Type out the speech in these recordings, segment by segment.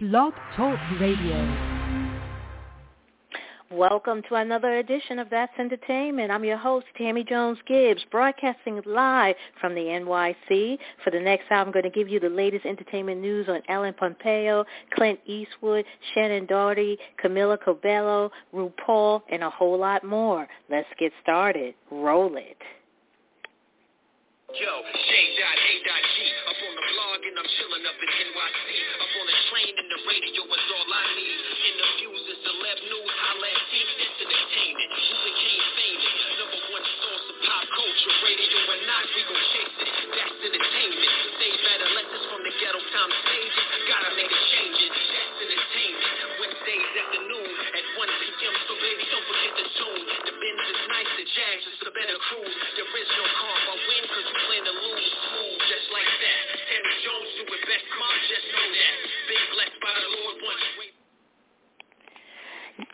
Blog Talk Radio. Welcome to another edition of That's Entertainment. I'm your host, Tammy Jones Gibbs, broadcasting live from the NYC. For the next hour, I'm going to give you the latest entertainment news on Ellen Pompeo, Clint Eastwood, Shannen Doherty, Camila Cabello, RuPaul, and a whole lot more. Let's get started. Roll it. Yo, J.A.G, and I'm chilling up in NYC. Up on the train and the radio is all I need. Interviews and celeb news, I at T, that's entertainment. You became famous, number one source of pop culture. Radio and not, we gon' chase it, that's entertainment. Stage adolescents from the ghetto time stages, gotta make a change it, that's entertainment. Wednesdays afternoon at 1 p.m. So baby, don't forget the tune. The Benz is nice, the Jazz is a better cruise. There is no karma, win cause just know that. Big blessed by the Lord once.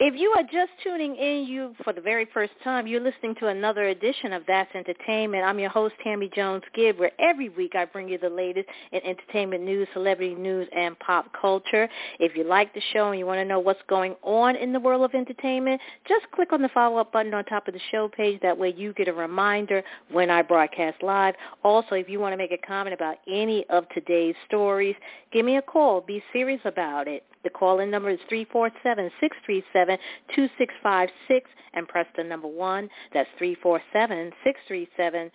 If you are just tuning in you for the very first time, you're listening to another edition of That's Entertainment. I'm your host, Tammy Jones Gibb, where every week I bring you the latest in entertainment news, celebrity news, and pop culture. If you like the show and you want to know what's going on in the world of entertainment, just click on the follow-up button on top of the show page. That way you get a reminder when I broadcast live. Also, if you want to make a comment about any of today's stories, give me a call. Be serious about it. The call-in number is 347-637-2656 and press the number 1. That's 347-637-2656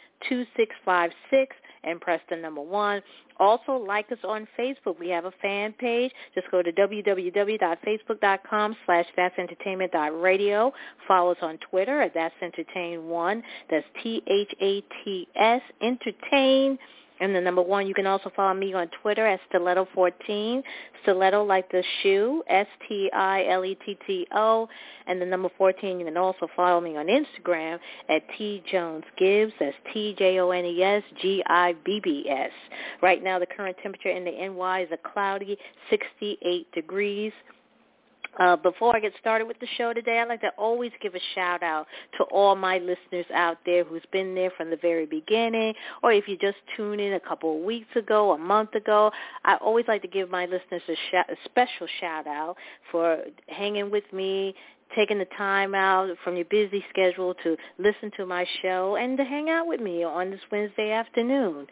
and press the number 1. Also, like us on Facebook. We have a fan page. Just go to www.facebook.com slash that'sentertainment.radio. Follow us on Twitter at That's Entertain1. That's T-H-A-T-S, Entertain and the number one, you can also follow me on Twitter at Stiletto14. Stiletto like the shoe, S-T-I-L-E-T-T-O. And the number 14, you can also follow me on Instagram at T Jones Gibbs. That's T-J-O-N-E-S G-I-B-B-S. Right now, the current temperature in the NY is a cloudy 68 degrees. Uh, before I get started with the show today, I'd like to always give a shout out to all my listeners out there who's been there from the very beginning, or if you just tuned in a couple of weeks ago, a month ago. I always like to give my listeners a, sh- a special shout out for hanging with me, taking the time out from your busy schedule to listen to my show and to hang out with me on this Wednesday afternoon.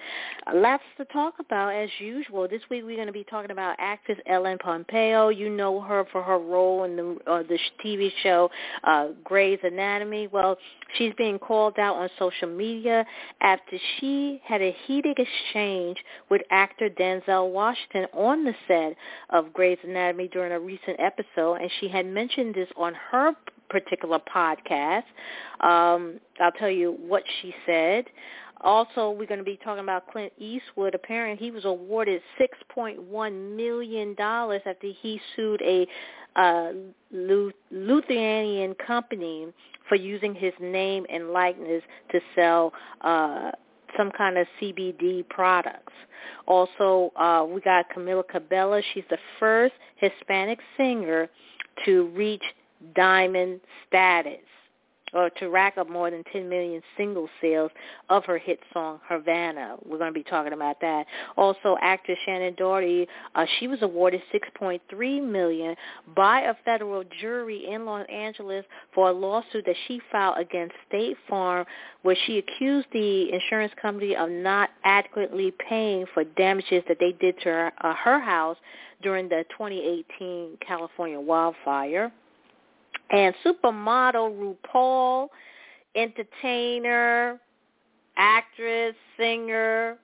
Uh, lots to talk about as usual. This week we're going to be talking about actress Ellen Pompeo. You know her for her role in the uh, the TV show uh, Grey's Anatomy. Well, she's being called out on social media after she had a heated exchange with actor Denzel Washington on the set of Grey's Anatomy during a recent episode, and she had mentioned this on her particular podcast. Um, I'll tell you what she said. Also, we're going to be talking about Clint Eastwood. Apparently, he was awarded $6.1 million after he sued a uh, Lithuanian company for using his name and likeness to sell uh, some kind of CBD products. Also, uh, we got Camila Cabello. She's the first Hispanic singer to reach diamond status or to rack up more than 10 million single sales of her hit song Havana. We're going to be talking about that. Also, actress Shannen Doherty, uh, she was awarded 6.3 million by a federal jury in Los Angeles for a lawsuit that she filed against State Farm, where she accused the insurance company of not adequately paying for damages that they did to her, uh, her house during the 2018 California wildfire. And supermodel RuPaul, entertainer, actress, singer,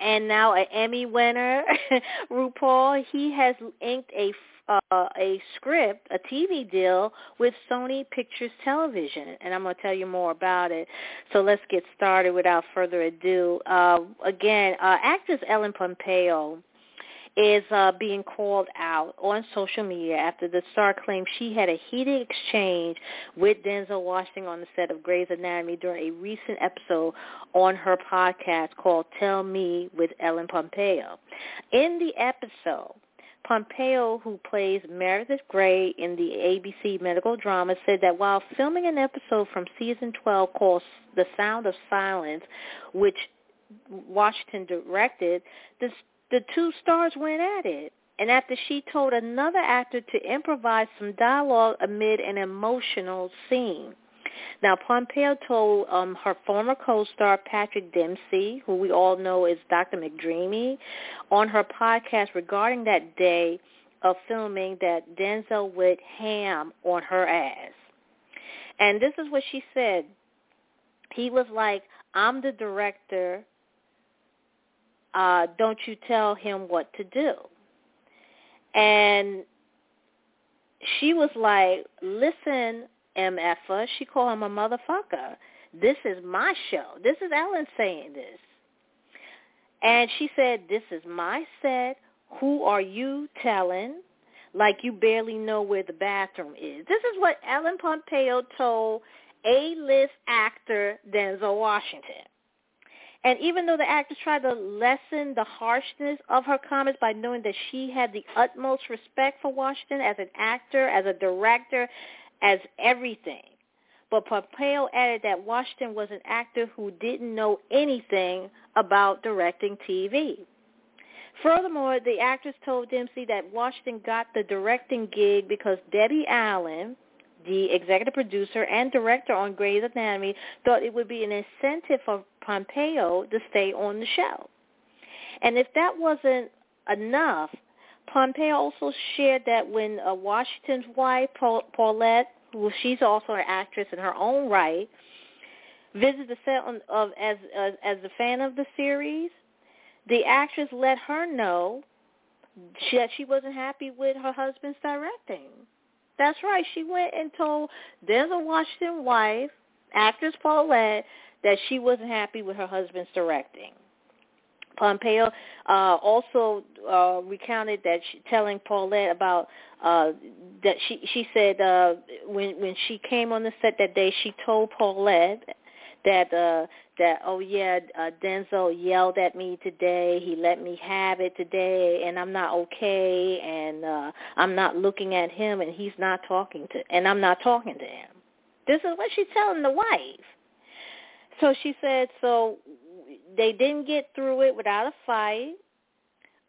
and now an Emmy winner, RuPaul, he has inked a uh, a script, a TV deal with Sony Pictures Television, and I'm going to tell you more about it. So let's get started without further ado. Uh, again, uh, actress Ellen Pompeo is uh, being called out on social media after the star claimed she had a heated exchange with Denzel Washington on the set of Grey's Anatomy during a recent episode on her podcast called Tell Me with Ellen Pompeo. In the episode, Pompeo, who plays Meredith Grey in the ABC medical drama, said that while filming an episode from season 12 called The Sound of Silence, which Washington directed, the the two stars went at it. and after she told another actor to improvise some dialogue amid an emotional scene. Now, Pompeo told um, her former co-star Patrick Dempsey, who we all know is Dr. McDreamy, on her podcast regarding that day of filming that Denzel went ham on her ass. And this is what she said. He was like, I'm the director. Uh, don't you tell him what to do. And she was like, listen, MFer. She called him a motherfucker. This is my show. This is Ellen saying this. And she said, this is my set. Who are you telling? Like you barely know where the bathroom is. This is what Ellen Pompeo told A-list actor Denzel Washington. And even though the actress tried to lessen the harshness of her comments by knowing that she had the utmost respect for Washington as an actor, as a director, as everything. But Pompeo added that Washington was an actor who didn't know anything about directing TV. Furthermore, the actress told Dempsey that Washington got the directing gig because Debbie Allen, the executive producer and director on Grey's Anatomy, thought it would be an incentive for Pompeo to stay on the show. And if that wasn't enough, Pompeo also shared that when uh, Washington's wife, Paulette, who she's also an actress in her own right, visited the set on, of as uh, as a fan of the series, the actress let her know that she wasn't happy with her husband's directing. That's right. She went and told Denzel Washington's wife, actress Paulette, that she wasn't happy with her husband's directing. Pompeo uh, also uh, recounted that she, telling Paulette about uh, that she she said uh, when when she came on the set that day she told Paulette that uh, that oh yeah uh, Denzel yelled at me today he let me have it today and I'm not okay and uh, I'm not looking at him and he's not talking to and I'm not talking to him. This is what she's telling the wife. So she said so they didn't get through it without a fight.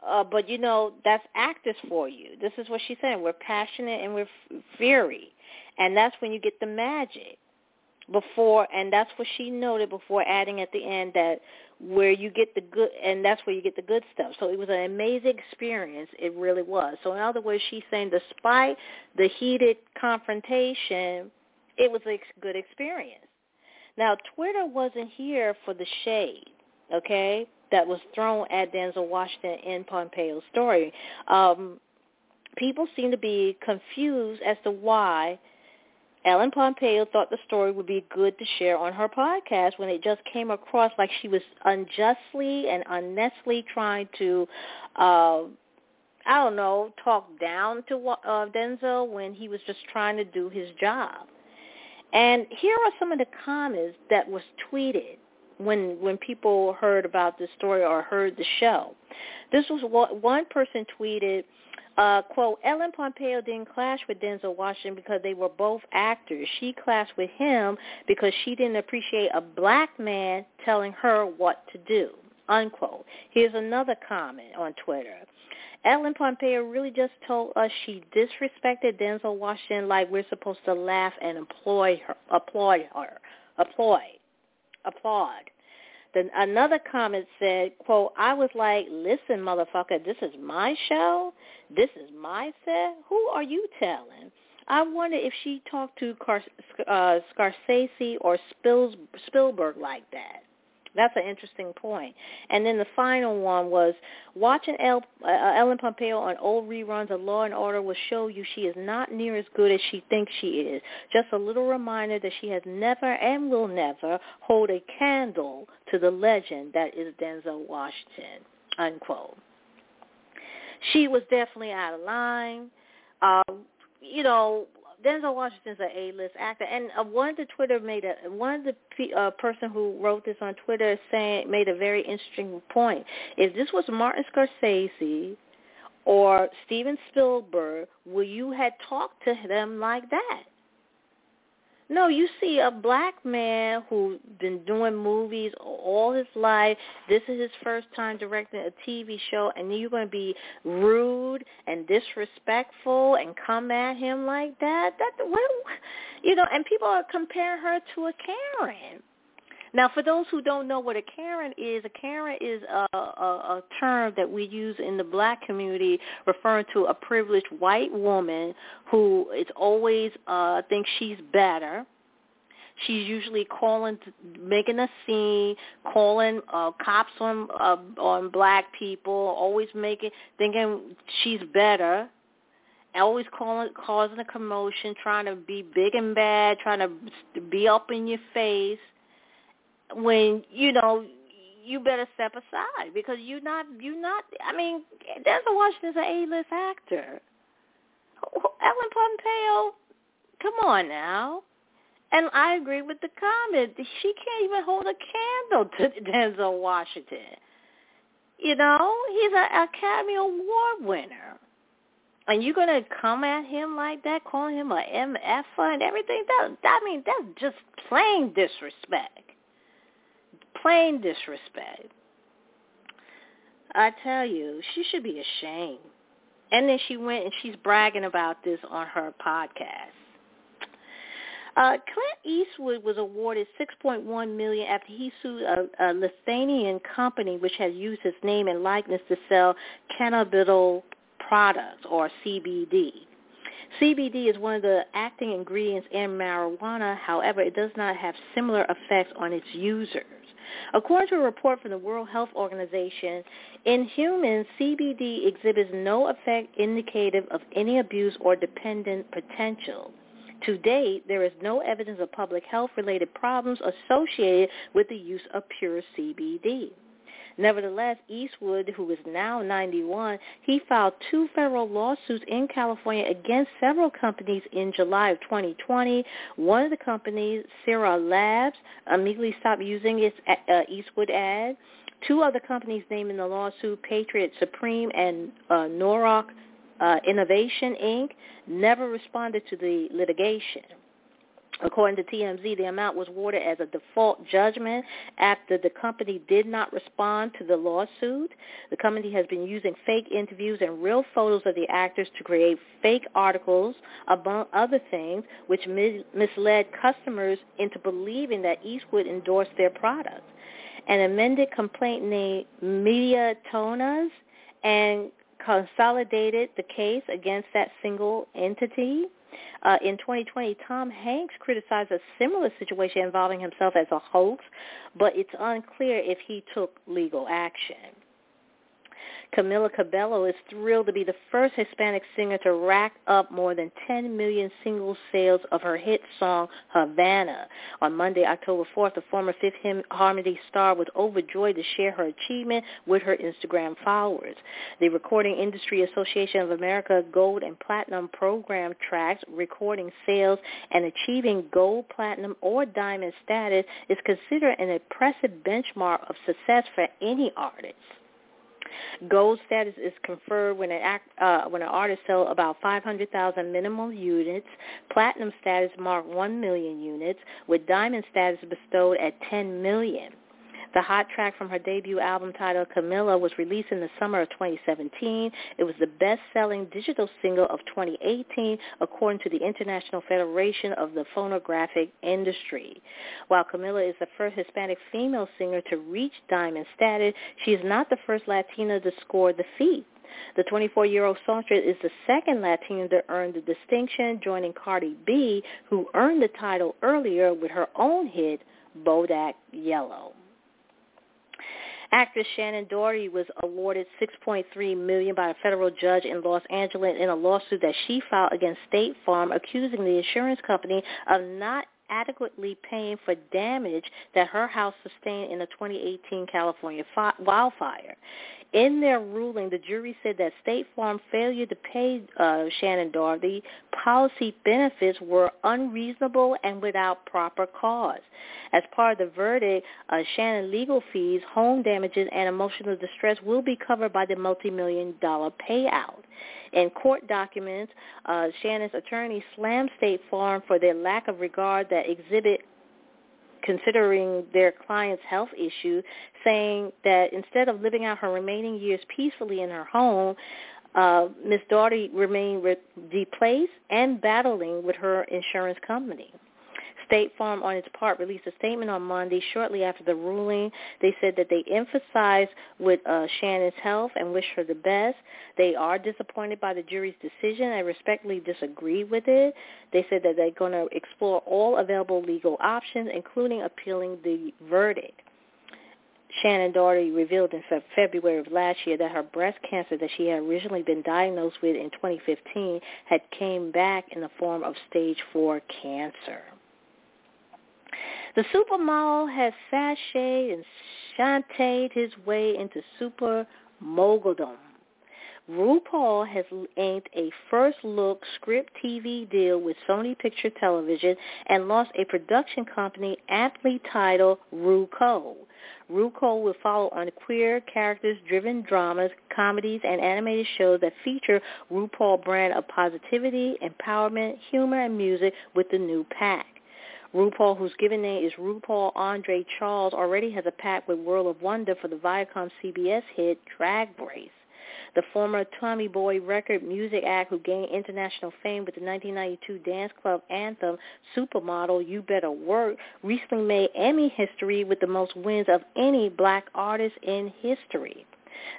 Uh, but you know that's actors for you. This is what she's saying. We're passionate and we're fury, and that's when you get the magic. Before, and that's what she noted before adding at the end that where you get the good, and that's where you get the good stuff. So it was an amazing experience. It really was. So in other words, she's saying despite the heated confrontation, it was a good experience. Now, Twitter wasn't here for the shade okay, that was thrown at Denzel Washington in Pompeo's story. Um, people seem to be confused as to why Ellen Pompeo thought the story would be good to share on her podcast when it just came across like she was unjustly and unnecessarily trying to, uh, I don't know, talk down to uh, Denzel when he was just trying to do his job. And here are some of the comments that was tweeted when when people heard about this story or heard the show. This was what one person tweeted. Uh, quote, Ellen Pompeo didn't clash with Denzel Washington because they were both actors. She clashed with him because she didn't appreciate a black man telling her what to do, unquote. Here's another comment on Twitter. Ellen Pompeo really just told us she disrespected Denzel Washington like we're supposed to laugh and employ her, applaud her, applaud applaud. Then another comment said, quote, I was like, listen, motherfucker, this is my show. This is my set. Who are you telling? I wonder if she talked to Car- uh, Scorsese or Spils- Spielberg like that. That's an interesting point. And then the final one was watching El, uh, Ellen Pompeo on old reruns of Law and Order will show you she is not near as good as she thinks she is. Just a little reminder that she has never and will never hold a candle to the legend that is Denzel Washington. Unquote. She was definitely out of line. Um, you know, Denzel Washington's an A-list actor, and uh, one of the Twitter made a one of the uh, person who wrote this on Twitter saying made a very interesting point. If this was Martin Scorsese or Steven Spielberg, would you had talked to them like that? No, you see a black man who's been doing movies all his life. This is his first time directing a TV show, and you're going to be rude and disrespectful and come at him like that. That what, you know? And people are comparing her to a Karen. Now, for those who don't know what a Karen is, a Karen is a, a, a term that we use in the black community referring to a privileged white woman who is always uh, thinks she's better. She's usually calling, making a scene, calling uh, cops on uh, on black people, always making thinking she's better always calling, causing a commotion, trying to be big and bad, trying to be up in your face when you know you better step aside because you're not you're not. I mean, Denzel Washington's an A-list actor. Ellen Pompeo, come on now. And I agree with the comment. She can't even hold a candle to Denzel Washington. You know, he's an Academy Award winner. And you're gonna come at him like that, calling him a MF and everything? That I mean, that's just plain disrespect plain disrespect. I tell you, she should be ashamed. And then she went and she's bragging about this on her podcast. Uh, Clint Eastwood was awarded 6.1 million after he sued a, a Lithuanian company which has used his name and likeness to sell cannabidiol products or CBD. CBD is one of the active ingredients in marijuana. However, it does not have similar effects on its users. According to a report from the World Health Organization, in humans, CBD exhibits no effect indicative of any abuse or dependent potential. To date, there is no evidence of public health-related problems associated with the use of pure CBD. Nevertheless, Eastwood, who is now 91, he filed two federal lawsuits in California against several companies in July of 2020. One of the companies, Sera Labs, immediately stopped using its uh, Eastwood ad. Two other companies named in the lawsuit, Patriot Supreme and uh, Norrock uh, Innovation, Inc., never responded to the litigation. According to TMZ, the amount was awarded as a default judgment after the company did not respond to the lawsuit. The company has been using fake interviews and real photos of the actors to create fake articles, among other things, which misled customers into believing that Eastwood endorsed their product. An amended complaint named Mediatonas and consolidated the case against that single entity. Uh, in 2020, Tom Hanks criticized a similar situation involving himself as a hoax, but it's unclear if he took legal action. Camila Cabello is thrilled to be the first Hispanic singer to rack up more than 10 million single sales of her hit song Havana. On Monday, October 4th, the former Fifth Harmony star was overjoyed to share her achievement with her Instagram followers. The Recording Industry Association of America Gold and Platinum program tracks recording sales and achieving gold, platinum, or diamond status is considered an impressive benchmark of success for any artist. Gold status is conferred when an act, uh, when an artist sells about 500,000 minimum units. Platinum status mark 1 million units, with diamond status bestowed at 10 million. The hot track from her debut album titled Camila was released in the summer of 2017. It was the best-selling digital single of 2018 according to the International Federation of the Phonographic Industry. While Camila is the first Hispanic female singer to reach diamond status, she is not the first Latina to score the feat. The 24-year-old songstress is the second Latina to earn the distinction, joining Cardi B, who earned the title earlier with her own hit, Bodak Yellow. Actress Shannen Doherty was awarded $6.3 million by a federal judge in Los Angeles in a lawsuit that she filed against State Farm, accusing the insurance company of not adequately paying for damage that her house sustained in the 2018 California fi- wildfire. In their ruling, the jury said that State Farm failure to pay uh, Shannen Doherty policy benefits were unreasonable and without proper cause. As part of the verdict, uh, Shannen legal fees, home damages, and emotional distress will be covered by the multi-million dollar payout. In court documents, uh, Shannen's attorney slammed State Farm for their lack of regard that exhibit considering their client's health issue, saying that instead of living out her remaining years peacefully in her home, uh, Ms. Doherty remained re- and battling with her insurance company. State Farm, on its part, released a statement on Monday shortly after the ruling. They said that they emphasized with uh, Shannen's health and wish her the best. They are disappointed by the jury's decision and respectfully disagree with it. They said that they're going to explore all available legal options, including appealing the verdict. Shannen Doherty revealed in February of last year that her breast cancer that she had originally been diagnosed with in 2015 had came back in the form of stage 4 cancer. The supermodel has sashayed and shantaed his way into super moguldom. RuPaul has inked a first-look script TV deal with Sony Picture Television and launched a production company aptly titled RuCo. RuCo will follow on queer characters-driven dramas, comedies, and animated shows that feature RuPaul brand of positivity, empowerment, humor, and music with the new pack. RuPaul, whose given name is RuPaul Andre Charles, already has a pact with World of Wonder for the Viacom CBS hit Drag Race. The former Tommy Boy record music act who gained international fame with the 1992 dance club anthem Supermodel You Better Work recently made Emmy history with the most wins of any black artist in history.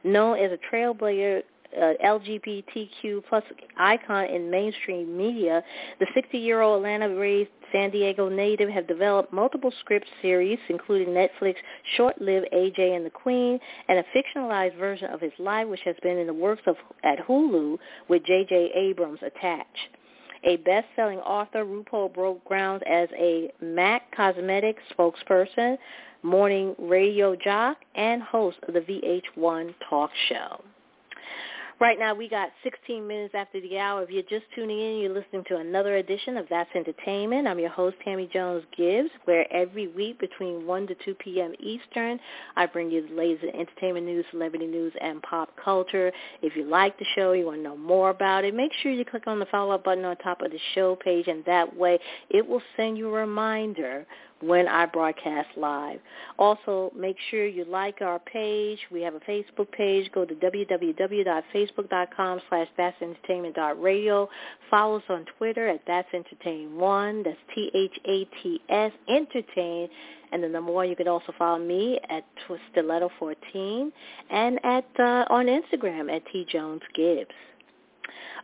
Known as a trailblazer uh, LGBTQ plus icon in mainstream media, the 60-year-old Atlanta-raised San Diego native have developed multiple script series, including Netflix short-lived AJ and the Queen, and a fictionalized version of his life, which has been in the works of at Hulu with J.J. Abrams attached. A best-selling author, RuPaul broke ground as a MAC Cosmetics spokesperson, morning radio jock, and host of the VH1 talk show. Right now, we got 16 minutes after the hour. If you're just tuning in, you're listening to another edition of That's Entertainment. I'm your host, Tammy Jones Gibbs, where every week between 1 to 2 p.m. Eastern, I bring you the latest entertainment news, celebrity news, and pop culture. If you like the show, you want to know more about it, make sure you click on the follow-up button on top of the show page, and that way it will send you a reminder when I broadcast live. Also, make sure you like our page. We have a Facebook page. Go to www.facebook.com slash that'sentertainment.radio. Follow us on Twitter at That's Entertain One. That's T-H-A-T-S, Entertain. And the number one, you can also follow me at Stiletto14 and at uh, on Instagram at T Jones Gibbs.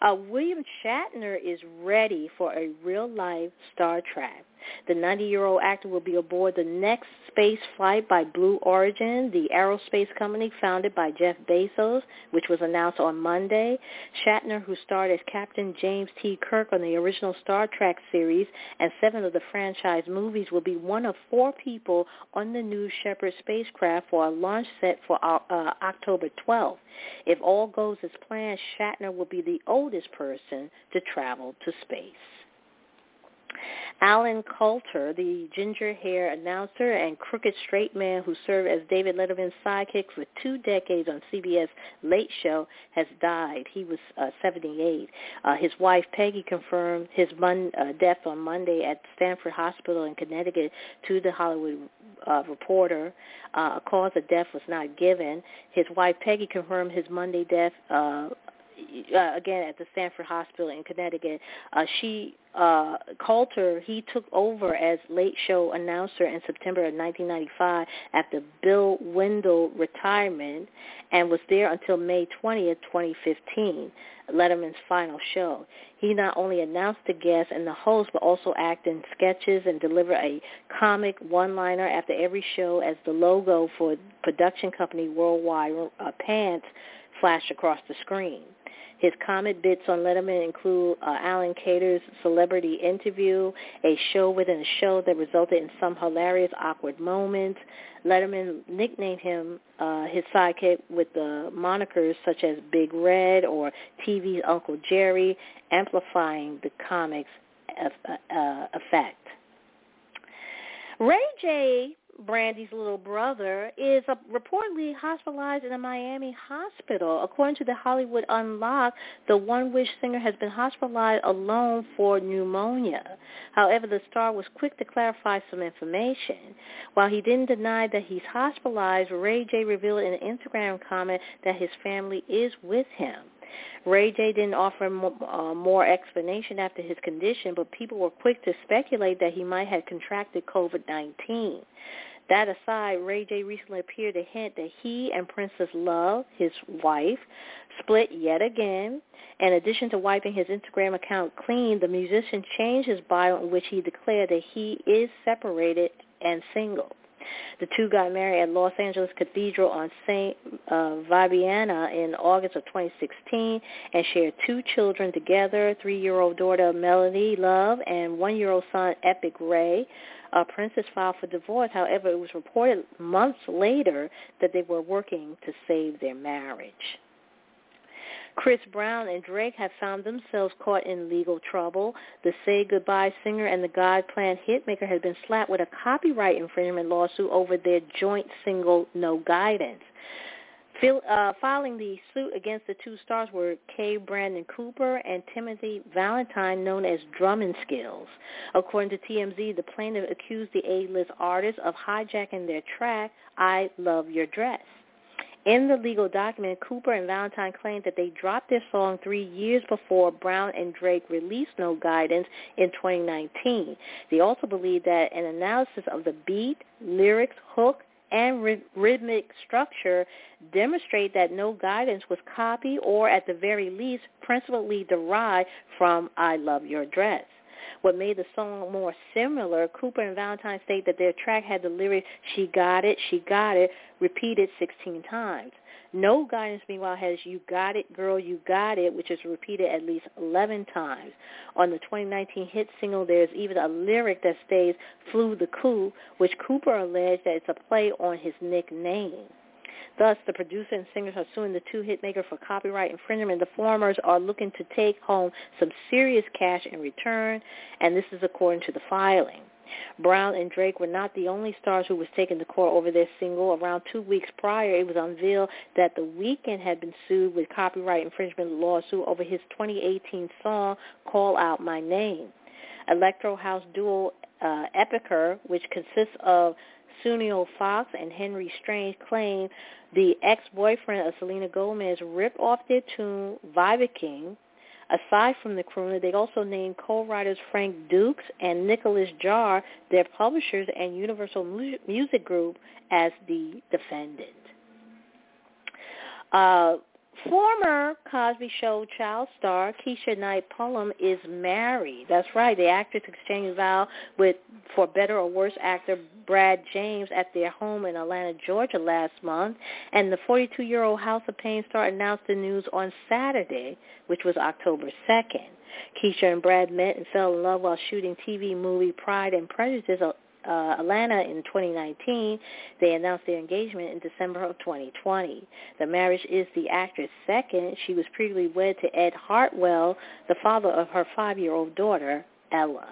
Uh, William Shatner is ready for a real-life Star Trek. The 90-year-old actor will be aboard the next space flight by Blue Origin, the aerospace company founded by Jeff Bezos, which was announced on Monday. Shatner, who starred as Captain James T. Kirk on the original Star Trek series and seven of the franchise movies, will be one of four people on the New Shepard spacecraft for a launch set for uh, October 12th. If all goes as planned, Shatner will be the oldest person to travel to space. Alan Kalter, the ginger-hair announcer and crooked straight man who served as David Letterman's sidekick for two decades on CBS Late Show, has died. He was uh, 78. Uh, his wife Peggy confirmed his mon- uh, death on Monday at Stamford Hospital in Connecticut to the Hollywood uh, Reporter. Uh, a cause of death was not given. His wife Peggy confirmed his Monday death uh, uh, again at the Stamford Hospital in Connecticut. Uh, she uh, Kalter he took over as late show announcer in September of 1995 after Bill Wendell retirement, and was there until May 20th, 2015. Letterman's final show. He not only announced the guests and the host, but also acted in sketches and delivered a comic one-liner after every show as the logo for production company Worldwide uh, Pants flashed across the screen. His comment bits on Letterman include uh, Alan Kalter's celebrity interview, a show within a show that resulted in some hilarious, awkward moments. Letterman nicknamed him uh, his sidekick with the monikers such as Big Red or TV's Uncle Jerry, amplifying the comic's uh, effect. Ray J Brandy's little brother, is uh, reportedly hospitalized in a Miami hospital. According to the Hollywood Unlocked, the One Wish singer has been hospitalized alone for pneumonia. However, the star was quick to clarify some information. While he didn't deny that he's hospitalized, Ray J revealed in an Instagram comment that his family is with him. Ray J didn't offer uh, more explanation after his condition, but people were quick to speculate that he might have contracted COVID-19. That aside, Ray J recently appeared to hint that he and Princess Love, his wife, split yet again. In addition to wiping his Instagram account clean, the musician changed his bio in which he declared that he is separated and single. The two got married at Los Angeles Cathedral on St. Uh, in August of 2016 and shared two children together, three-year-old daughter Melody Love and one-year-old son Epic Ray uh, Princess filed for divorce. However, it was reported months later that they were working to save their marriage. Chris Brown and Drake have found themselves caught in legal trouble. The Say Goodbye singer and the God Plan hitmaker have been slapped with a copyright infringement lawsuit over their joint single No Guidance. Uh, filing the suit against the two stars were K. Brandon Cooper and Timothy Valentine, known as Drumming Skills. According to TMZ, the plaintiff accused the A-list artist of hijacking their track, I Love Your Dress. In the legal document, Cooper and Valentine claimed that they dropped their song three years before Brown and Drake released No Guidance in 2019. They also believe that an analysis of the beat, lyrics, hook, and rhythmic structure demonstrate that no guidance was copied or at the very least principally derived from I Love Your Dress. What made the song more similar, Cooper and Valentine state that their track had the lyric, she got it, she got it, repeated 16 times. No Guidance, meanwhile, has You Got It, Girl, You Got It, which is repeated at least 11 times. On the 2019 hit single, there's even a lyric that states, Flew the Coup, which Cooper alleged that it's a play on his nickname. Thus, the producer and singers are suing the two hitmakers for copyright infringement. The formers are looking to take home some serious cash in return, and this is according to the filing. Brown and Drake were not the only stars who was taken to court over their single. Around two weeks prior, it was unveiled that The Weeknd had been sued with copyright infringement lawsuit over his 2018 song Call Out My Name. Electro house duo uh, Epikur, which consists of Suniel Fox and Henry Strange, claim the ex-boyfriend of Selena Gomez ripped off their tune Viking Aside from the crooner, they also named co-writers Frank Dukes and Nicolas Jaar, their publishers and Universal Music Group, as the defendant. Uh, Former Cosby Show child star Keshia Knight Pulliam is married. That's right. The actress exchanged vows with, for better or worse, actor Brad James at their home in Atlanta, Georgia last month. And the 42-year-old House of Payne star announced the news on Saturday, which was October 2nd. Keisha and Brad met and fell in love while shooting TV movie Pride and Prejudice uh, Atlanta in 2019. They announced their engagement in December of 2020. The marriage is the actress' second. She was previously wed to Ed Hartwell, the father of her five-year-old daughter, Ella.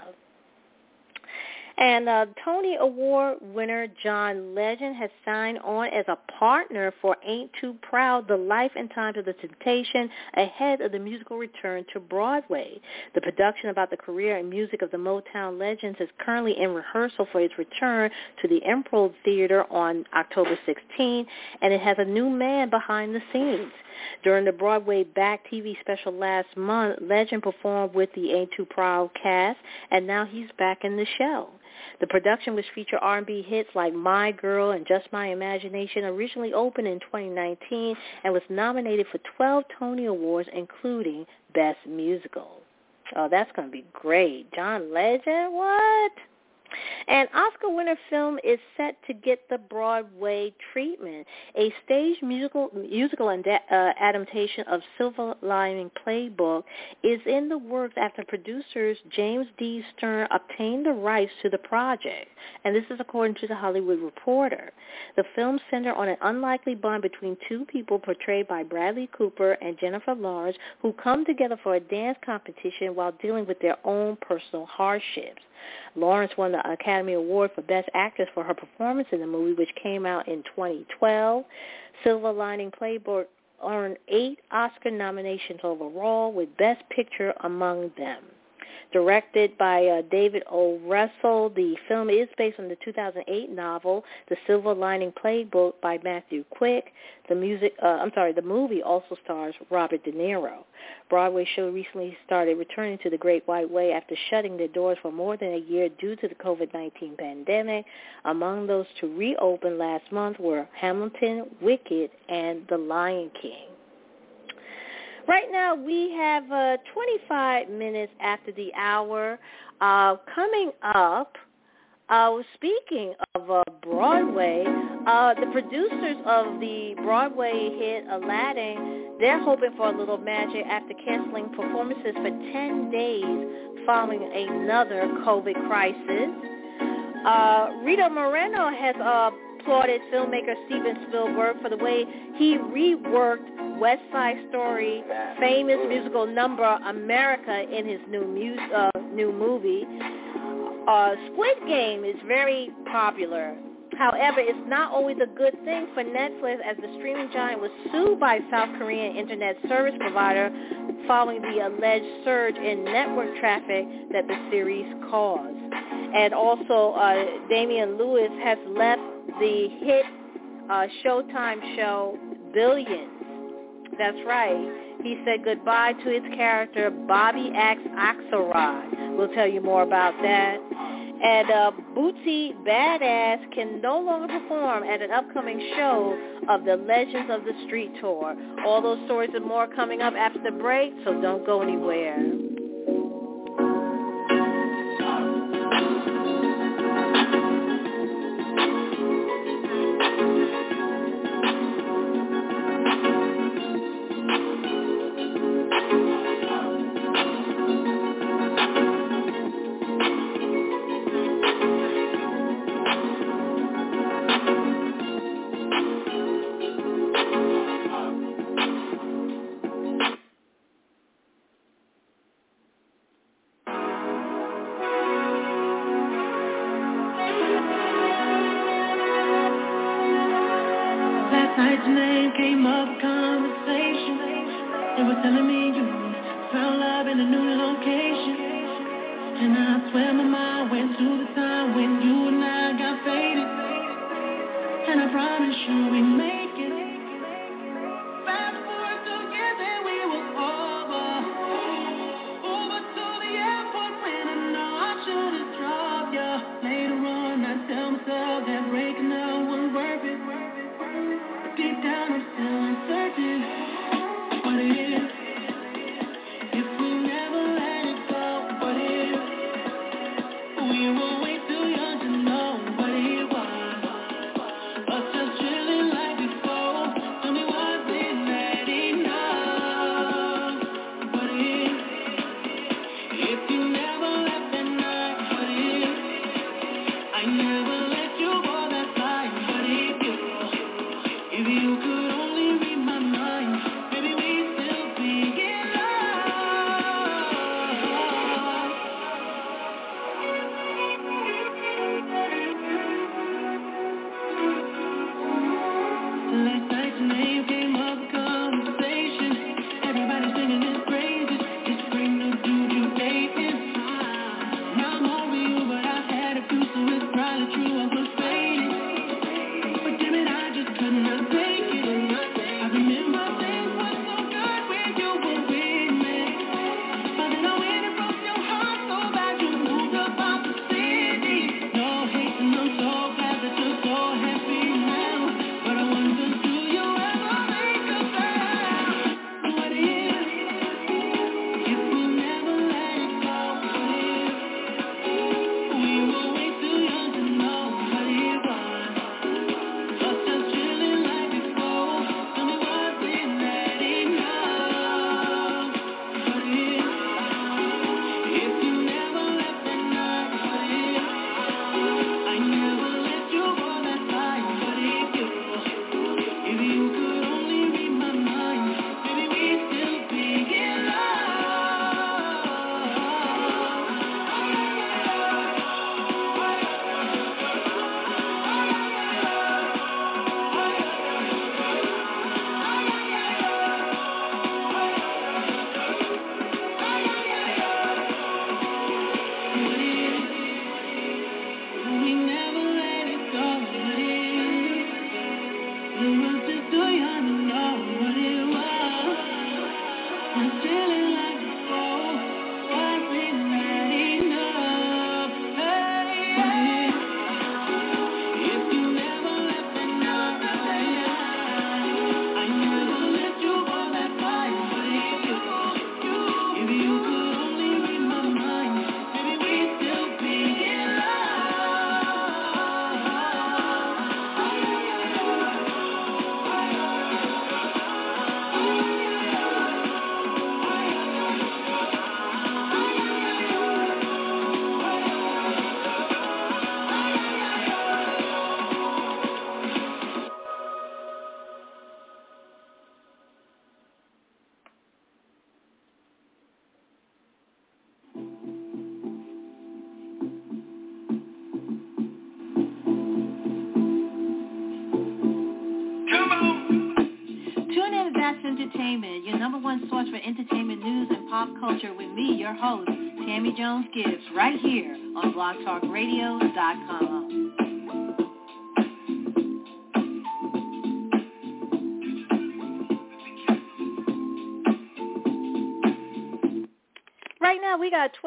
And uh, Tony Award winner John Legend has signed on as a partner for Ain't Too Proud, The Life and Times of the Temptation, ahead of the musical return to Broadway. The production about the career and music of the Motown legends is currently in rehearsal for its return to the Imperial Theater on October 16, and it has a new man behind the scenes. During the Broadway Back TV special last month, Legend performed with the Ain't Too Proud cast, and now he's back in the show. The production, which featured R&B hits like My Girl and Just My Imagination, originally opened in 2019 and was nominated for 12 Tony Awards, including Best Musical. Oh, that's going to be great. John Legend, what? An Oscar-winner film is set to get the Broadway treatment. A stage musical musical uh, adaptation of Silver Lining Playbook is in the works after producers James D. Stern obtained the rights to the project, and this is according to the Hollywood Reporter. The film centered on an unlikely bond between two people portrayed by Bradley Cooper and Jennifer Lawrence who come together for a dance competition while dealing with their own personal hardships. Lawrence won the Academy Award for Best Actress for her performance in the movie, which came out in 2012. Silver Lining Playbook earned eight Oscar nominations overall, with Best Picture among them. Directed by uh, David O. Russell, the film is based on the 2008 novel The Silver Lining Playbook by Matthew Quick. The music, uh, I'm sorry, the movie also stars Robert De Niro. Broadway show recently started returning to the Great White Way after shutting their doors for more than a year due to the COVID-19 pandemic. Among those to reopen last month were Hamilton, Wicked, and The Lion King. Right now we have uh, 25 minutes after the hour. Uh, coming up, uh, speaking of uh, Broadway, uh, the producers of the Broadway hit Aladdin, they're hoping for a little magic after canceling performances for 10 days following another COVID crisis. Uh, Rita Moreno has uh, applauded filmmaker Steven Spielberg for the way he reworked West Side Story famous musical number America in his new mu- uh, new movie. Uh, Squid Game is very popular. However, it's not always a good thing for Netflix as the streaming giant was sued by South Korean internet service provider following the alleged surge in network traffic that the series caused. And also, uh, Damian Lewis has left the hit uh, Showtime show Billions that's right. He said goodbye to his character, Bobby X Axelrod. We'll tell you more about that. And uh, Boosie Badazz can no longer perform at an upcoming show of the Legends of the Street Tour. All those stories and more coming up after the break, so don't go anywhere.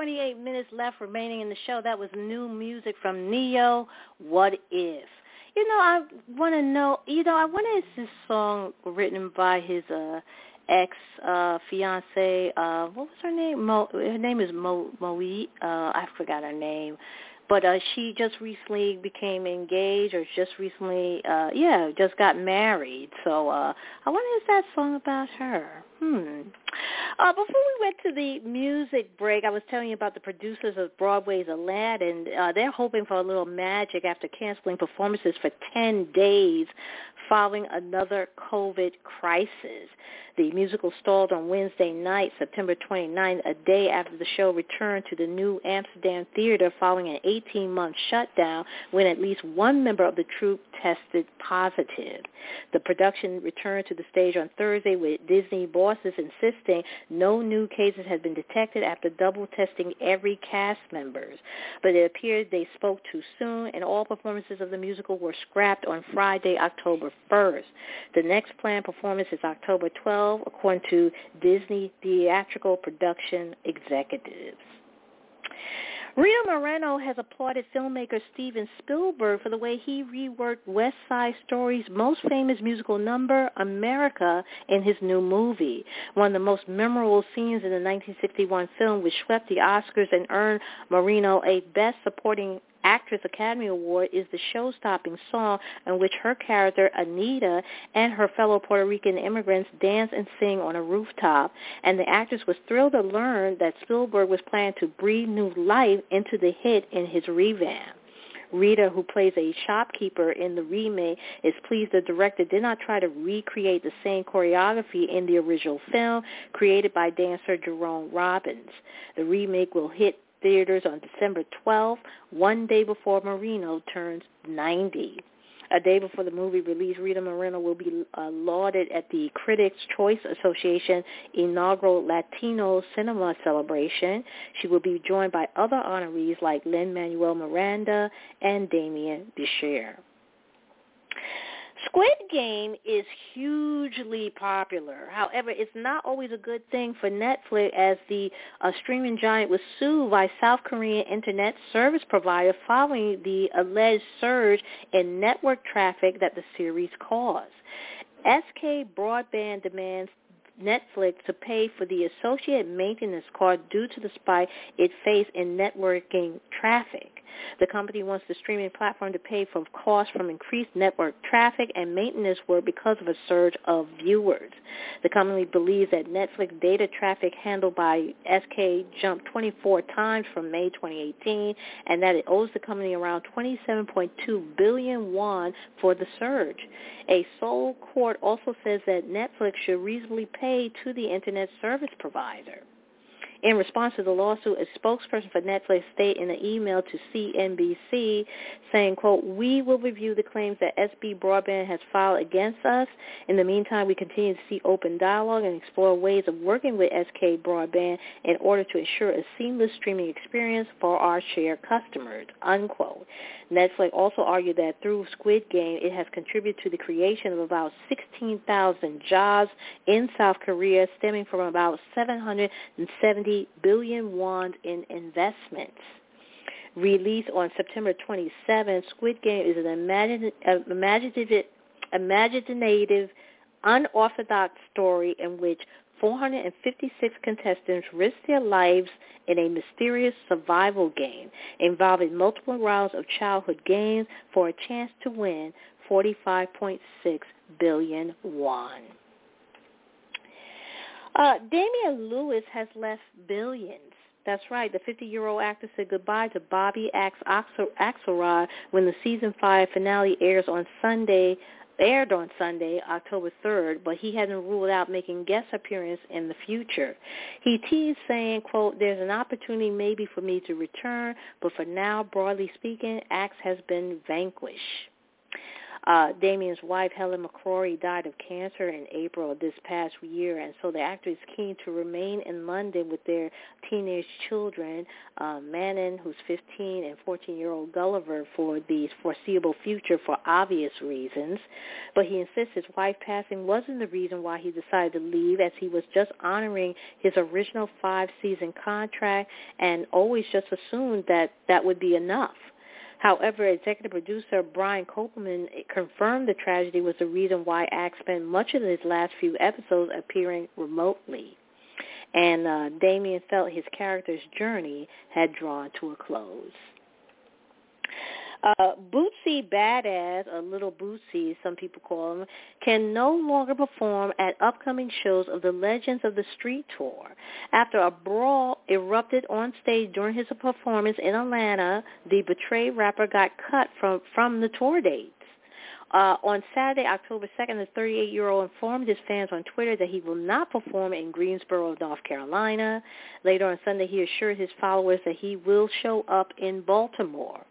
28 minutes left remaining in the show. That was new music from Ne-Yo, What If. You know, I want to know, you know, I wonder if this song written by his uh ex uh fiance uh what was her name mo her name is mo moe uh i forgot her name but uh she just recently became engaged or just recently uh yeah just got married so uh i wonder if that song about her hmm. Uh before we went to the music break i was telling you about the producers of broadway's aladdin. Uh they're hoping for a little magic after canceling performances for 10 days following another covid crisis the musical stalled on Wednesday night, September 29, a day after the show returned to the New Amsterdam Theater following an 18-month shutdown when at least one member of the troupe tested positive. The production returned to the stage on Thursday with Disney bosses insisting no new cases had been detected after double testing every cast members. But it appeared they spoke too soon and all performances of the musical were scrapped on Friday, October 1st. The next planned performance is October 12 according to Disney theatrical production executives. Rita Moreno has applauded filmmaker Steven Spielberg for the way he reworked West Side Story's most famous musical number, America, in his new movie. One of the most memorable scenes in the 1961 film, which swept the Oscars and earned Moreno a Best Supporting Actress Academy Award is the show-stopping song in which her character, Anita, and her fellow Puerto Rican immigrants dance and sing on a rooftop. And the actress was thrilled to learn that Spielberg was planning to breathe new life into the hit in his revamp. Rita, who plays a shopkeeper in the remake, is pleased the director did not try to recreate the same choreography in the original film created by dancer Jerome Robbins. The remake will hit theaters on December 12th, one day before Moreno turns 90. A day before the movie release, Rita Moreno will be uh, lauded at the Critics' Choice Association inaugural Latino Cinema Celebration. She will be joined by other honorees like Lin-Manuel Miranda and Demián Bichir. Squid Game is hugely popular. However, it's not always a good thing for Netflix as the uh, streaming giant was sued by South Korean internet service provider following the alleged surge in network traffic that the series caused. SK Broadband demands Netflix to pay for the associated maintenance cost due to the spike it faced in networking traffic. The company wants the streaming platform to pay for costs from increased network traffic and maintenance work because of a surge of viewers. The company believes that Netflix data traffic handled by SK jumped 24 times from May 2018 and that it owes the company around 27.2 billion won for the surge. A Seoul court also says that Netflix should reasonably pay to the internet service provider. In response to the lawsuit, a spokesperson for Netflix stated in an email to CNBC saying, quote, we will review the claims that SB Broadband has filed against us. In the meantime, we continue to see open dialogue and explore ways of working with SK Broadband in order to ensure a seamless streaming experience for our shared customers, unquote. Netflix also argued that through Squid Game, it has contributed to the creation of about 16,000 jobs in South Korea, stemming from about 770 billion won in investments. Released on September 27, Squid Game is an uh, imaginative, imaginative unorthodox story in which 456 contestants risk their lives in a mysterious survival game involving multiple rounds of childhood games for a chance to win 45.6 billion won. Uh, Damian Lewis has left billions. That's right. The 50-year-old actor said goodbye to Bobby Axe Axelrod when the season five finale airs on Sunday aired on Sunday, October 3rd, but he hasn't ruled out making guest appearance in the future. He teased saying, quote, there's an opportunity maybe for me to return, but for now, broadly speaking, Axe has been vanquished. Uh, Damien's wife, Helen McCrory, died of cancer in April of this past year, and so the actor is keen to remain in London with their teenage children, uh, Manon, who's 15, and 14-year-old Gulliver, for the foreseeable future for obvious reasons. But he insists his wife passing wasn't the reason why he decided to leave, as he was just honoring his original five-season contract and always just assumed that that would be enough. However, executive producer Brian Koppelman confirmed the tragedy was the reason why Axe spent much of his last few episodes appearing remotely. And uh, Damien felt his character's journey had drawn to a close. Uh, Boosie Badazz, a little Boosie, some people call him, can no longer perform at upcoming shows of the Legends of the Street Tour. After a brawl erupted on stage during his performance in Atlanta, the betrayed rapper got cut from, from the tour dates. Uh, on Saturday, October 2nd, the 38-year-old informed his fans on Twitter that he will not perform in Greensboro, North Carolina. Later on Sunday, he assured his followers that he will show up in Baltimore.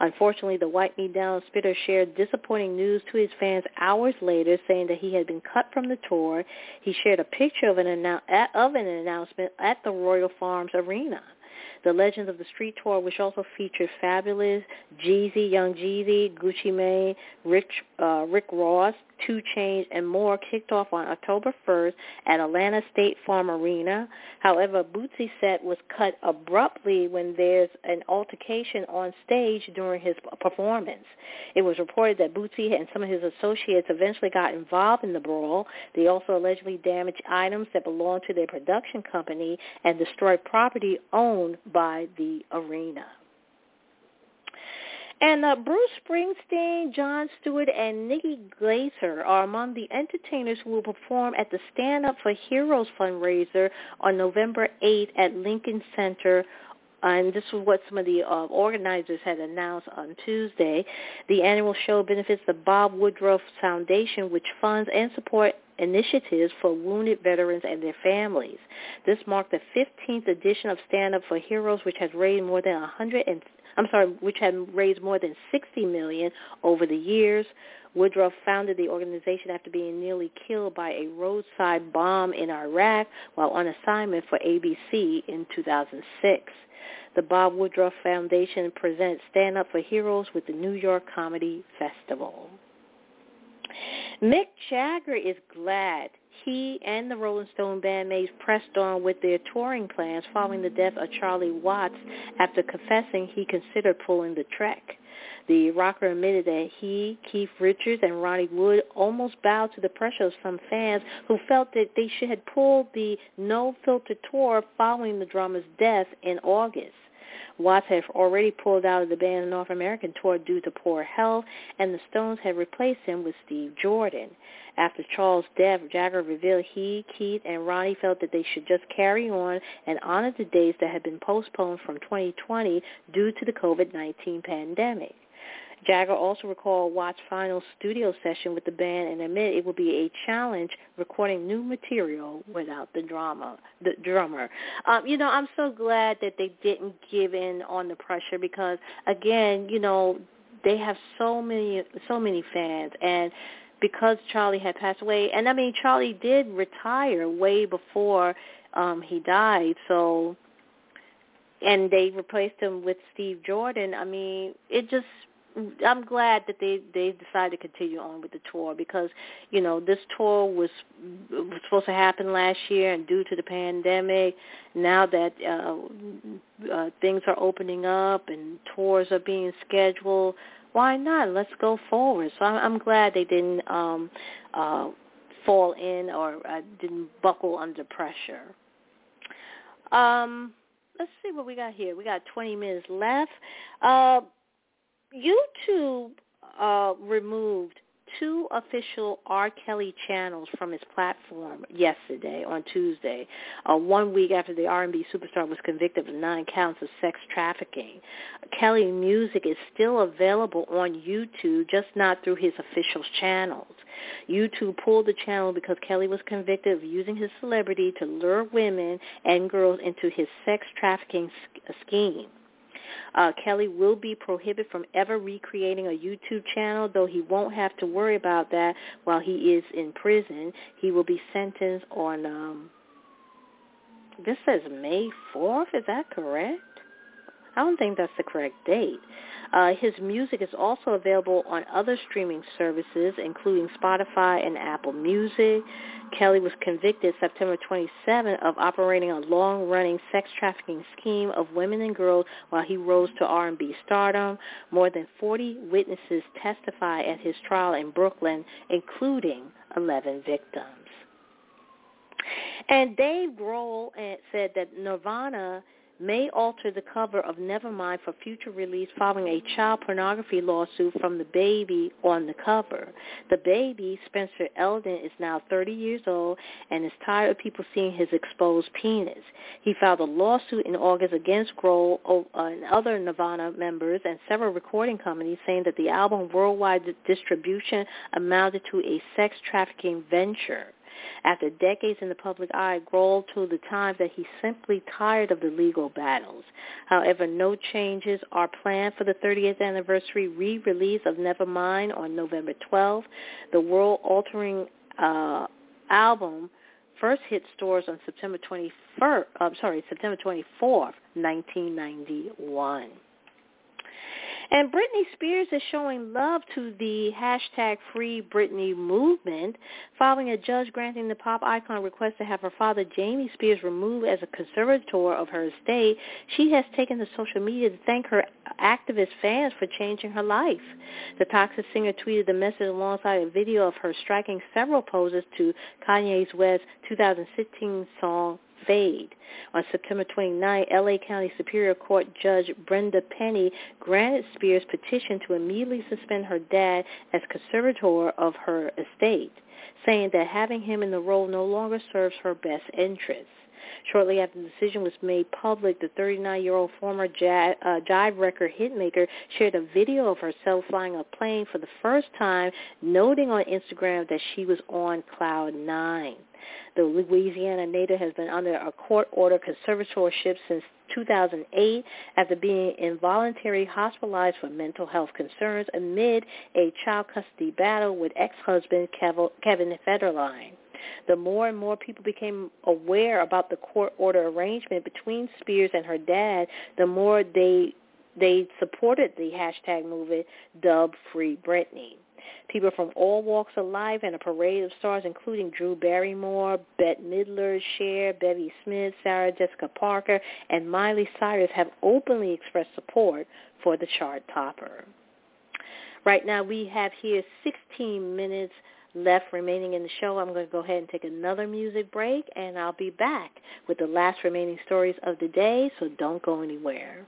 Unfortunately, the Wipe Me Down spitter shared disappointing news to his fans hours later, saying that he had been cut from the tour. He shared a picture of an, annou- of an announcement at the Royal Farms Arena. The Legends of the Street Tour, which also featured Fabolous, Jeezy, Young Jeezy, Gucci Mane, Rich, uh, Rick Ross, 2 Chainz, and more kicked off on October 1st at Atlanta State Farm Arena. However, Boosie's set was cut abruptly when there's an altercation on stage during his performance. It was reported that Bootsy and some of his associates eventually got involved in the brawl. They also allegedly damaged items that belonged to their production company and destroyed property owned by the arena. And uh, Bruce Springsteen, Jon Stewart, and Nikki Glaser are among the entertainers who will perform at the Stand Up for Heroes fundraiser on November 8th at Lincoln Center and this is what some of the uh, organizers had announced on Tuesday. The annual show benefits the Bob Woodruff Foundation, which funds and supports initiatives for wounded veterans and their families. This marked the 15th edition of Stand Up for Heroes, which has raised more than 100 and I'm sorry, which had raised more than 60 million over the years. Woodruff founded the organization after being nearly killed by a roadside bomb in Iraq while on assignment for ABC in 2006. The Bob Woodruff Foundation presents Stand Up for Heroes with the New York Comedy Festival. Mick Jagger is glad he and the Rolling Stone bandmates pressed on with their touring plans following the death of Charlie Watts after confessing he considered pulling the trek. The rocker admitted that he, Keith Richards, and Ronnie Wood almost bowed to the pressure of some fans who felt that they should have pulled the No Filter tour following the drummer's death in August. Watts had already pulled out of the band's North American tour due to poor health, and the Stones had replaced him with Steve Jordan. After Charles' death, Jagger revealed he, Keith, and Ronnie felt that they should just carry on and honor the dates that had been postponed from 2020 due to the COVID-19 pandemic. Jagger also recalled Watt's final studio session with the band and admitted it would be a challenge recording new material without the drama, the drummer. Um, you know, I'm so glad that they didn't give in on the pressure because, again, you know, they have so many, so many fans, and because Charlie had passed away, and I mean, Charlie did retire way before um, he died, so and they replaced him with Steve Jordan. I mean, it just I'm glad that they they decided to continue on with the tour because you know this tour was was supposed to happen last year and due to the pandemic now that uh, uh things are opening up and tours are being scheduled why not? Let's go forward. So I'm, I'm glad they didn't um uh fall in or uh, didn't buckle under pressure. Um let's see what we got here. We got 20 minutes left. Uh YouTube uh, removed two official R. Kelly channels from his platform yesterday on Tuesday, uh, one week after the R&B superstar was convicted of nine counts of sex trafficking. Kelly music is still available on YouTube, just not through his official channels. YouTube pulled the channel because Kelly was convicted of using his celebrity to lure women and girls into his sex trafficking scheme. Uh, Kelly will be prohibited from ever recreating a YouTube channel, though he won't have to worry about that while he is in prison. He will be sentenced on, um, this says May 4th, is that correct? I don't think that's the correct date. Uh, his music is also available on other streaming services, including Spotify and Apple Music. Kelly was convicted September 27 of operating a long-running sex trafficking scheme of women and girls while he rose to R&B stardom. More than 40 witnesses testified at his trial in Brooklyn, including 11 victims. And Dave Grohl eh, said that Nirvana may alter the cover of Nevermind for future release following a child pornography lawsuit from the baby on the cover. The baby, Spencer Elden, is now 30 years old and is tired of people seeing his exposed penis. He filed a lawsuit in August against Grohl uh, and other Nirvana members and several recording companies saying that the album worldwide distribution amounted to a sex trafficking venture. After decades in the public eye, Grohl told the Times that he's simply tired of the legal battles. However, no changes are planned for the 30th anniversary re-release of Nevermind on November 12th. The world-altering uh, album first hit stores on September 21st, I'm sorry, September 24th, 1991. And Britney Spears is showing love to the hashtag Free Britney movement following a judge granting the pop icon request to have her father Jamie Spears removed as a conservator of her estate. She has taken to social media to thank her activist fans for changing her life. The Toxic singer tweeted the message alongside a video of her striking several poses to Kanye's West 2016 song Fade. On September 29, L.A. County Superior Court Judge Brenda Penny granted Spears' petition to immediately suspend her dad as conservator of her estate, saying that having him in the role no longer serves her best interests. Shortly after the decision was made public, the 39-year-old former uh, Jive record hitmaker shared a video of herself flying a plane for the first time, noting on Instagram that she was on cloud nine. The Louisiana native has been under a court-ordered conservatorship since 2008 after being involuntarily hospitalized for mental health concerns amid a child custody battle with ex-husband Kevin Federline. The more and more people became aware about the court order arrangement between Spears and her dad, the more they they supported the hashtag movement dubbed Free Britney. People from all walks of life and a parade of stars, including Drew Barrymore, Bette Midler, Cher, Bevy Smith, Sarah Jessica Parker, and Miley Cyrus have openly expressed support for the chart topper. Right now we have here 16 minutes left remaining in the show. I'm going to go ahead and take another music break, and I'll be back with the last remaining stories of the day, so don't go anywhere.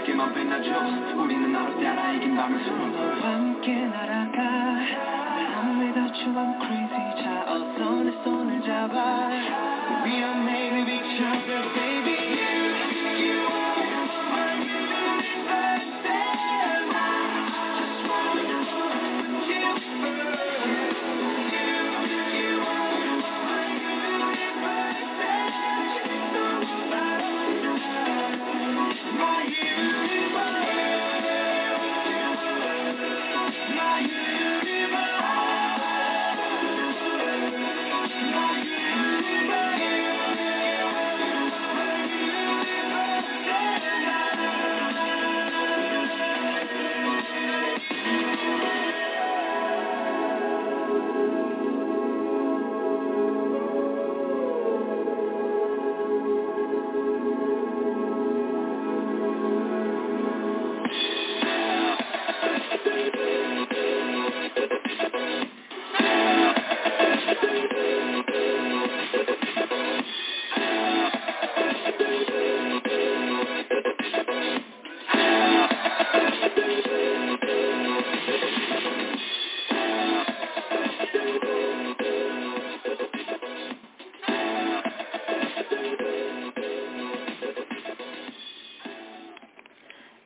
지금처럼 밝게만 빛나줘 우리는 너로 따라 이긴 밤을 서로 너와 함께 날아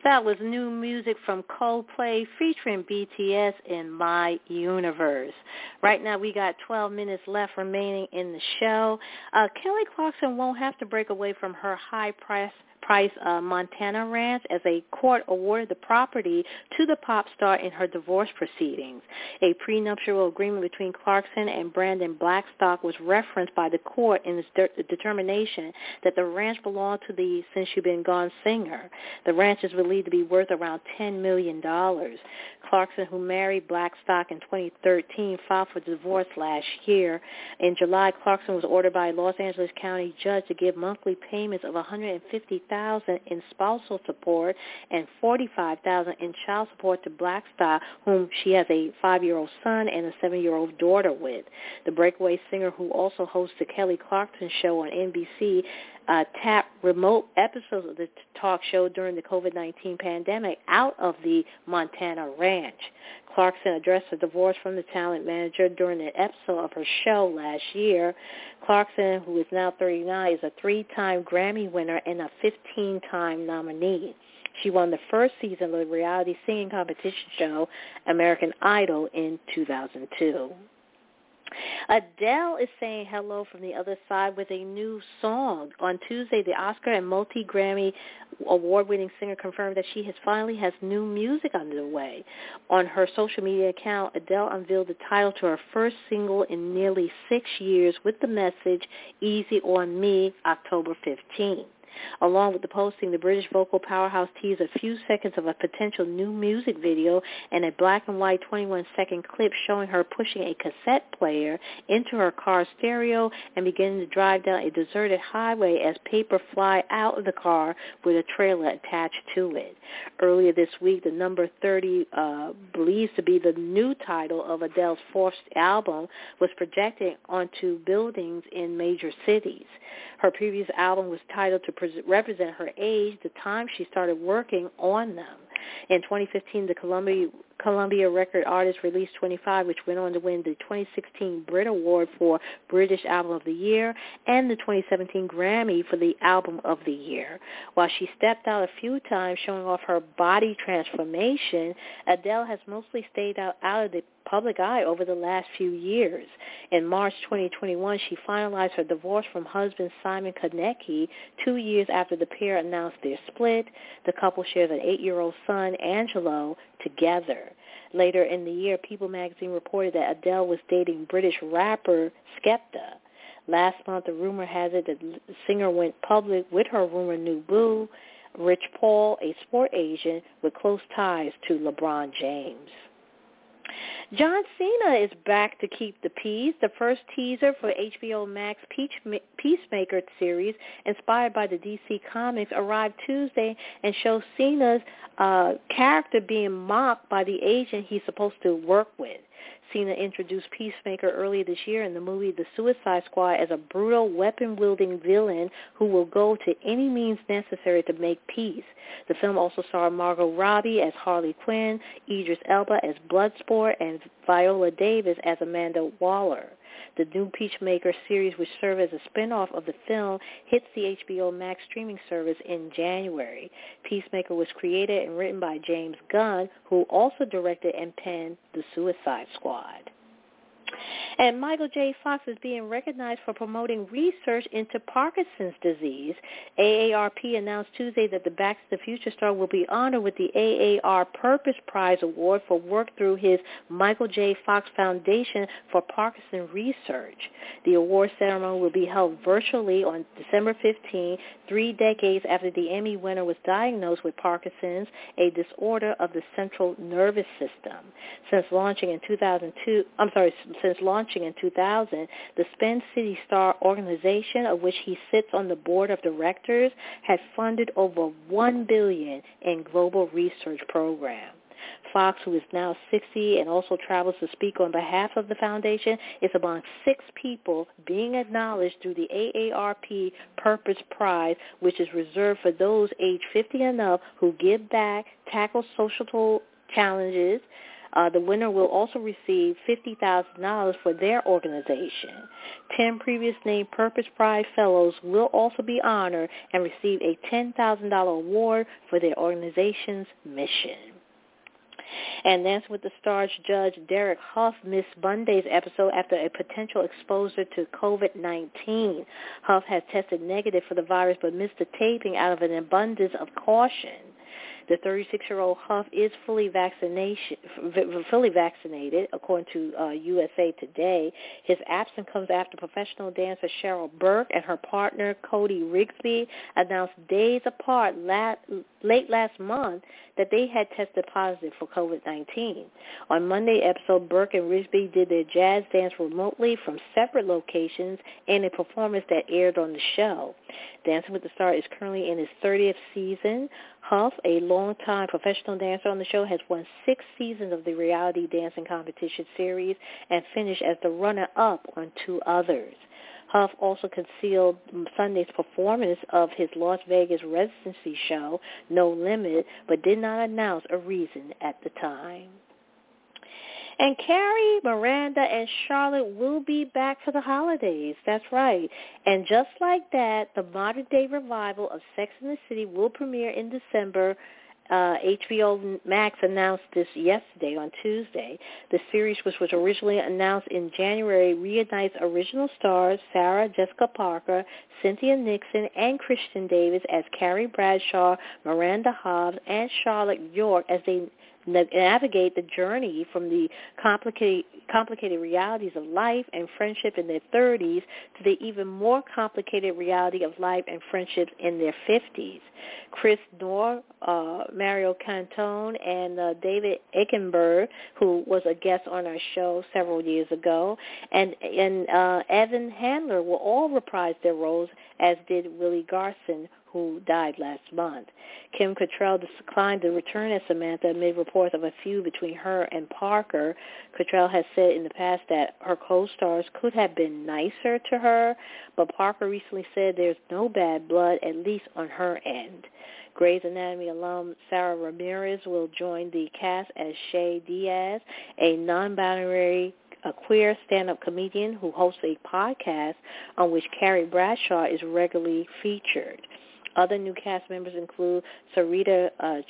That was new music from Coldplay featuring BTS in My Universe. Right now we got 12 minutes left remaining in the show. Uh, Kelly Clarkson won't have to break away from her high price Price uh, Montana Ranch as a court awarded the property to the pop star in her divorce proceedings. A prenuptial agreement between Clarkson and Brandon Blackstock was referenced by the court in its de- determination that the ranch belonged to the Since You've Been Gone singer. The ranch is believed to be worth around $10 million. Clarkson, who married Blackstock in 2013, filed for divorce last year. In July, Clarkson was ordered by a Los Angeles County judge to give monthly payments of 150000 thousand in spousal support and forty five thousand in child support to Blackstock, whom she has a five year old son and a seven year old daughter with. The breakaway singer who also hosts the Kelly Clarkson show on NBC uh, tap remote episodes of the talk show during the COVID-19 pandemic out of the Montana ranch. Clarkson addressed a divorce from the talent manager during an episode of her show last year. Clarkson, who is now 39, is a three-time Grammy winner and a 15-time nominee. She won the first season of the reality singing competition show American Idol in 2002. Adele is saying hello from the other side with a new song. On Tuesday, the Oscar and multi-Grammy award-winning singer confirmed that she has finally has new music underway. On her social media account, Adele unveiled the title to her first single in nearly six years with the message "Easy on Me" October 15. Along with the posting, the British vocal powerhouse teased a few seconds of a potential new music video and a black and white 21-second clip showing her pushing a cassette player into her car stereo and beginning to drive down a deserted highway as paper fly out of the car with a trailer attached to it. Earlier this week, the number 30, uh, believed to be the new title of Adele's fourth album, was projected onto buildings in major cities. Her previous album was titled to represent her age, the time she started working on them. In 2015, the Columbia Columbia record artist released 25, which went on to win the 2016 Brit Award for British Album of the Year and the 2017 Grammy for the Album of the Year. While she stepped out a few times showing off her body transformation, Adele has mostly stayed out, out of the public eye over the last few years. In March 2021, she finalized her divorce from husband Simon Konecki two years after the pair announced their split. The couple shares an eight-year-old son, Angelo, together. Later in the year, People magazine reported that Adele was dating British rapper Skepta. Last month, the rumor has it that the singer went public with her rumor new boo, Rich Paul, a sport agent with close ties to LeBron James. John Cena is back to keep the peace. The first teaser for HBO Max Peacemaker series, inspired by the DC Comics, arrived Tuesday and shows Cena's uh, character being mocked by the agent he's supposed to work with. Cena introduced Peacemaker earlier this year in the movie The Suicide Squad as a brutal weapon-wielding villain who will go to any means necessary to make peace. The film also starred Margot Robbie as Harley Quinn, Idris Elba as Bloodsport, and Viola Davis as Amanda Waller. The new Peacemaker series, which serves as a spin-off of the film, hits the HBO Max streaming service in January. Peacemaker was created and written by James Gunn, who also directed and penned The Suicide Squad. And Michael J. Fox is being recognized for promoting research into Parkinson's disease. AARP announced Tuesday that the Back to the Future star will be honored with the AAR Purpose Prize Award for work through his Michael J. Fox Foundation for Parkinson Research. The award ceremony will be held virtually on December 15, three decades after the Emmy winner was diagnosed with Parkinson's, a disorder of the central nervous system. Since launching in 2002, I'm sorry, since launching in 2000, the Spin City Star organization, of which he sits on the board of directors, has funded over 1 billion in global research programs. Fox, who is now 60 and also travels to speak on behalf of the foundation, is among six people being acknowledged through the AARP Purpose Prize, which is reserved for those age 50 and up who give back, tackle social challenges, uh, the winner will also receive $50,000 for their organization. Ten previous named Purpose Prize Fellows will also be honored and receive a $10,000 award for their organization's mission. And Dancing with the Stars judge Derek Hough missed Monday's episode after a potential exposure to COVID-19. Hough has tested negative for the virus but missed the taping out of an abundance of caution. The 36-year-old Hough is fully vaccination fully vaccinated, according to uh, USA Today. His absence comes after professional dancer Cheryl Burke and her partner Cody Rigsby announced days apart late last month that they had tested positive for COVID-19. On Monday episode, Burke and Rigsby did their jazz dance remotely from separate locations in a performance that aired on the show. Dancing with the Stars is currently in its 30th season. Hough, a longtime professional dancer on the show, has won six seasons of the reality dancing competition series and finished as the runner-up on two others. Hough also concealed Sunday's performance of his Las Vegas residency show, No Limit, but did not announce a reason at the time. And Carrie, Miranda, and Charlotte will be back for the holidays. That's right. And just like that, the modern-day revival of Sex and the City will premiere in December uh, HBO Max announced this yesterday on Tuesday. The series, which was originally announced in January, reunites original stars Sarah Jessica Parker, Cynthia Nixon, and Kristin Davis as Carrie Bradshaw, Miranda Hobbs, and Charlotte York as they navigate the journey from the complicated, complicated realities of life and friendship in their 30s to the even more complicated reality of life and friendships in their 50s. Chris Noth, uh, Mario Cantone, and uh, David Eigenberg, who was a guest on our show several years ago, and, and uh, Evan Handler will all reprise their roles, as did Willie Garson, who died last month. Kim Cattrall declined to return as Samantha amid reports of a feud between her and Parker. Cattrall has said in the past that her co-stars could have been nicer to her, but Parker recently said there's no bad blood, at least on her end. Grey's Anatomy alum Sara Ramirez will join the cast as Che Diaz, a non-binary a queer stand-up comedian who hosts a podcast on which Carrie Bradshaw is regularly featured. Other new cast members include Sarita uh,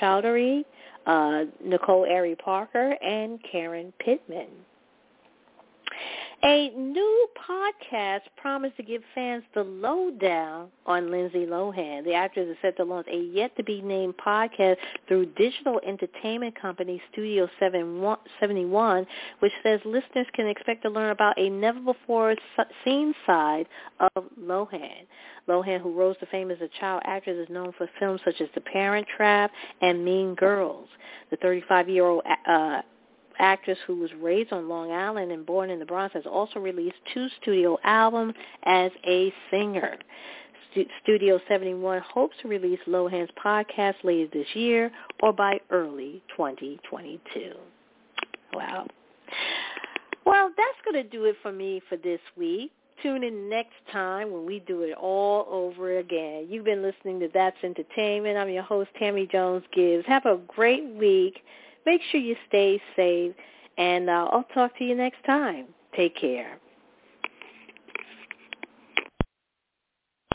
Choudhury, uh, Nicole Ari Parker, and Karen Pittman. A new podcast promised to give fans the lowdown on Lindsay Lohan. The actress is set to launch a yet-to-be-named podcast through digital entertainment company Studio 71, which says listeners can expect to learn about a never-before-seen side of Lohan. Lohan, who rose to fame as a child actress, is known for films such as The Parent Trap and Mean Girls. The 35-year-old uh, actress who was raised on Long Island and born in the Bronx, has also released two studio albums as a singer. Studio 71 hopes to release Lohan's podcast later this year or by early 2022. Wow. Well, that's going to do it for me for this week. Tune in next time when we do it all over again. You've been listening to That's Entertainment. I'm your host, Tammy Jones Gibbs. Have a great week. Make sure you stay safe, and uh, I'll talk to you next time. Take care.